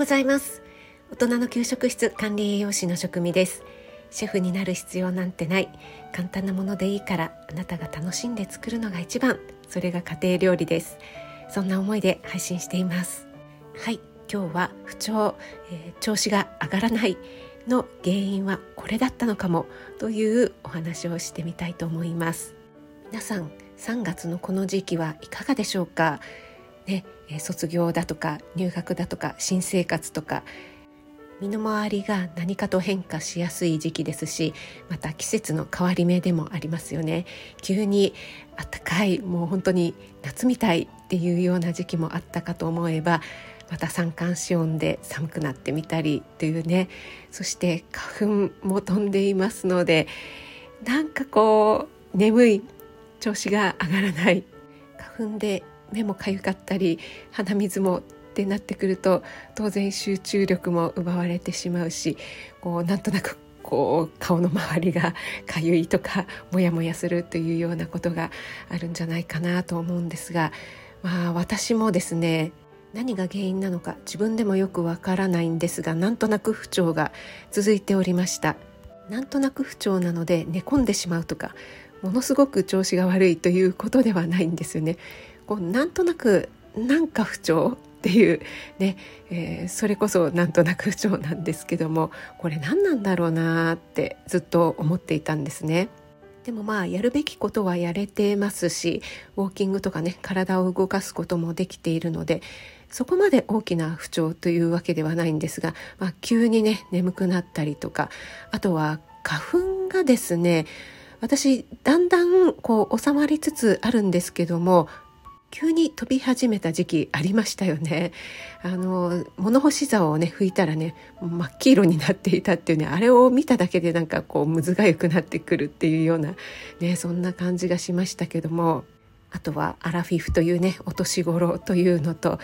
ございます。大人の給食室管理栄養士の職味です。シェフになる必要なんてない。簡単なものでいいからあなたが楽しんで作るのが一番。それが家庭料理です。そんな思いで配信しています。はい今日は不調、えー、調子が上がらないの原因はこれだったのかもというお話をしてみたいと思います。皆さん3月のこの時期はいかがでしょうか？ね、卒業だとか入学だとか新生活とか身の回りが何かと変化しやすい時期ですしまた季節の変わり目でもありますよね。急に暖かいもう本当に夏みたいっていうような時期もあったかと思えばまた三寒四温で寒くなってみたりというね。そして花粉も飛んでいますのでなんかこう眠い調子が上がらない。花粉で目もかゆかったり鼻水もってなってくると当然集中力も奪われてしまうしこうなんとなくこう顔の周りがかゆいとかモヤモヤするというようなことがあるんじゃないかなと思うんですが、まあ、私もですね何が原因なのか自分でもよくわからないんですがなんとなく不調が続いておりました。なんとなく不調なので寝込んでしまうとかものすごく調子が悪いということではないんですよね。こうなんとなくなんか不調っていうね、えー、それこそなんとなく不調なんですけどもこれ何なんだろうなってずっと思っていたんですね。でもまあやるべきことはやれてますしウォーキングとかね体を動かすこともできているのでそこまで大きな不調というわけではないんですが、まあ、急にね眠くなったりとかあとは花粉がですね私だんだんこう収まりつつあるんですけども急に飛び始めた時期ありましたよね。あの物干し竿をね拭いたらね真っ黄色になっていたっていうねあれを見ただけでなんかこうむずがゆくなってくるっていうようなねそんな感じがしましたけどもあとはアラフィフというねお年頃というのと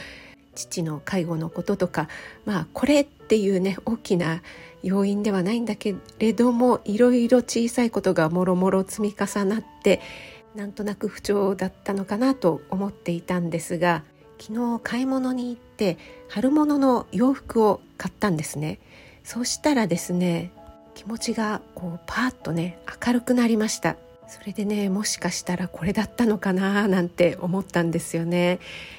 父の介護のこととかまあこれっていうね大きな要因ではないんだけれどもいろいろ小さいことがもろもろ積み重なってなんとなく不調だったのかなと思っていたんですが昨日買い物に行って春物の洋服を買ったんですね。そしたらですね気持ちがこうパーッとね明るくなりました。それでねもしかしたらこれだったのかななんて思ったんですよね。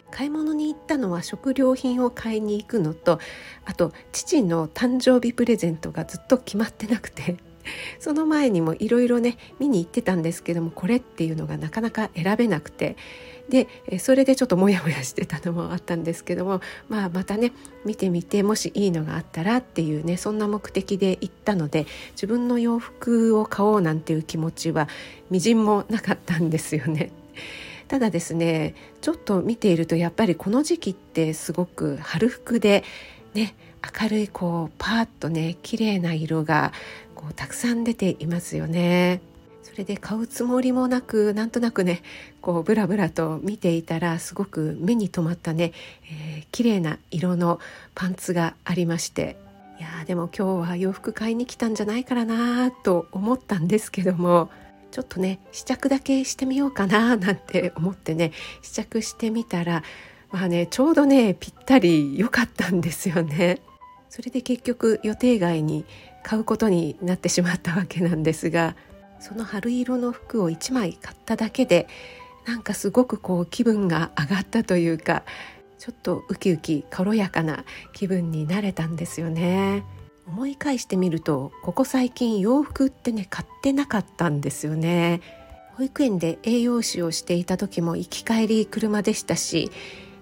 買い物に行ったのは食料品を買いに行くのとあと父の誕生日プレゼントがずっと決まってなくて。その前にもいろいろね見に行ってたんですけどもこれっていうのがなかなか選べなくてでそれでちょっとモヤモヤしてたのもあったんですけども、まあ、またね見てみてもしいいのがあったらっていうねそんな目的で行ったので自分の洋服を買おうなんていう気持ちはみじんもなかったんですよね。ただですねちょっと見ているとやっぱりこの時期ってすごく春服でね明るいこうパーッとね綺麗な色がこうたくさん出ていますよね。それで買うつもりもなくなんとなくねこうブラブラと見ていたらすごく目に留まったね、えー、綺麗な色のパンツがありましていやでも今日は洋服買いに来たんじゃないからなと思ったんですけどもちょっとね試着だけしてみようかななんて思ってね試着してみたらまあねちょうどねぴったり良かったんですよね。それで結局予定外に買うことになってしまったわけなんですがその春色の服を1枚買っただけでなんかすごくこう気分が上がったというかちょっとウキウキ軽やかな気分になれたんですよね思い返してみるとここ最近洋服ってね買ってなかったんですよね保育園で栄養士をしていた時も行き帰り車でしたし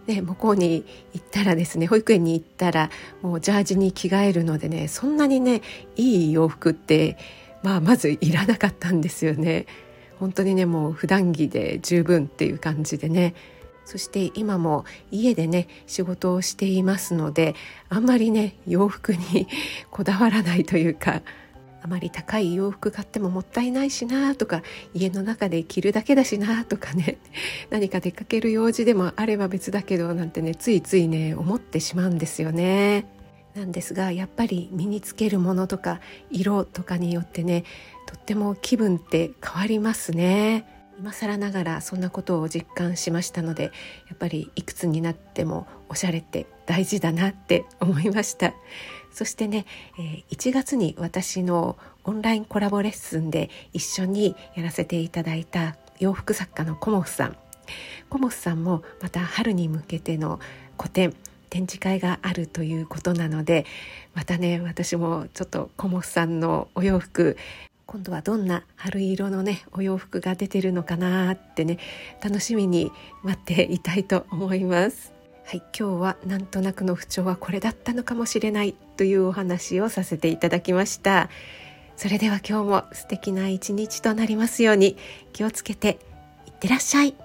ね、向こうに行ったらですね保育園に行ったらもうジャージに着替えるのでねそんなにねいい洋服って、まあ、まずいらなかったんですよね。本当にねもう普段着で十分っていう感じでねそして今も家でね仕事をしていますのであんまりね洋服に こだわらないというかあまり高い洋服買ってももったいないしなとか家の中で着るだけだしなとかね 何か出かける用事でもあれば別だけどなんてねついついね思ってしまうんですよね。なんですがやっぱり身につけるものとか色とかによってねとっても気分って変わりますね。今更ながらそんなことを実感しましたのでやっぱりいくつになってもおしゃれって大事だなって思いました。そしてね、1月に私のオンラインコラボレッスンで一緒にやらせていただいた洋服作家のコモフさん。コモフさんもまた春に向けての個展展示会があるということなのでまたね私もちょっとコモフさんのお洋服今度はどんな春色のねお洋服が出てるのかなってね楽しみに待っていたいと思います。はい今日はなんとなくの不調はこれだったのかもしれないというお話をさせていただきました。それでは今日も素敵な一日となりますように気をつけていってらっしゃい。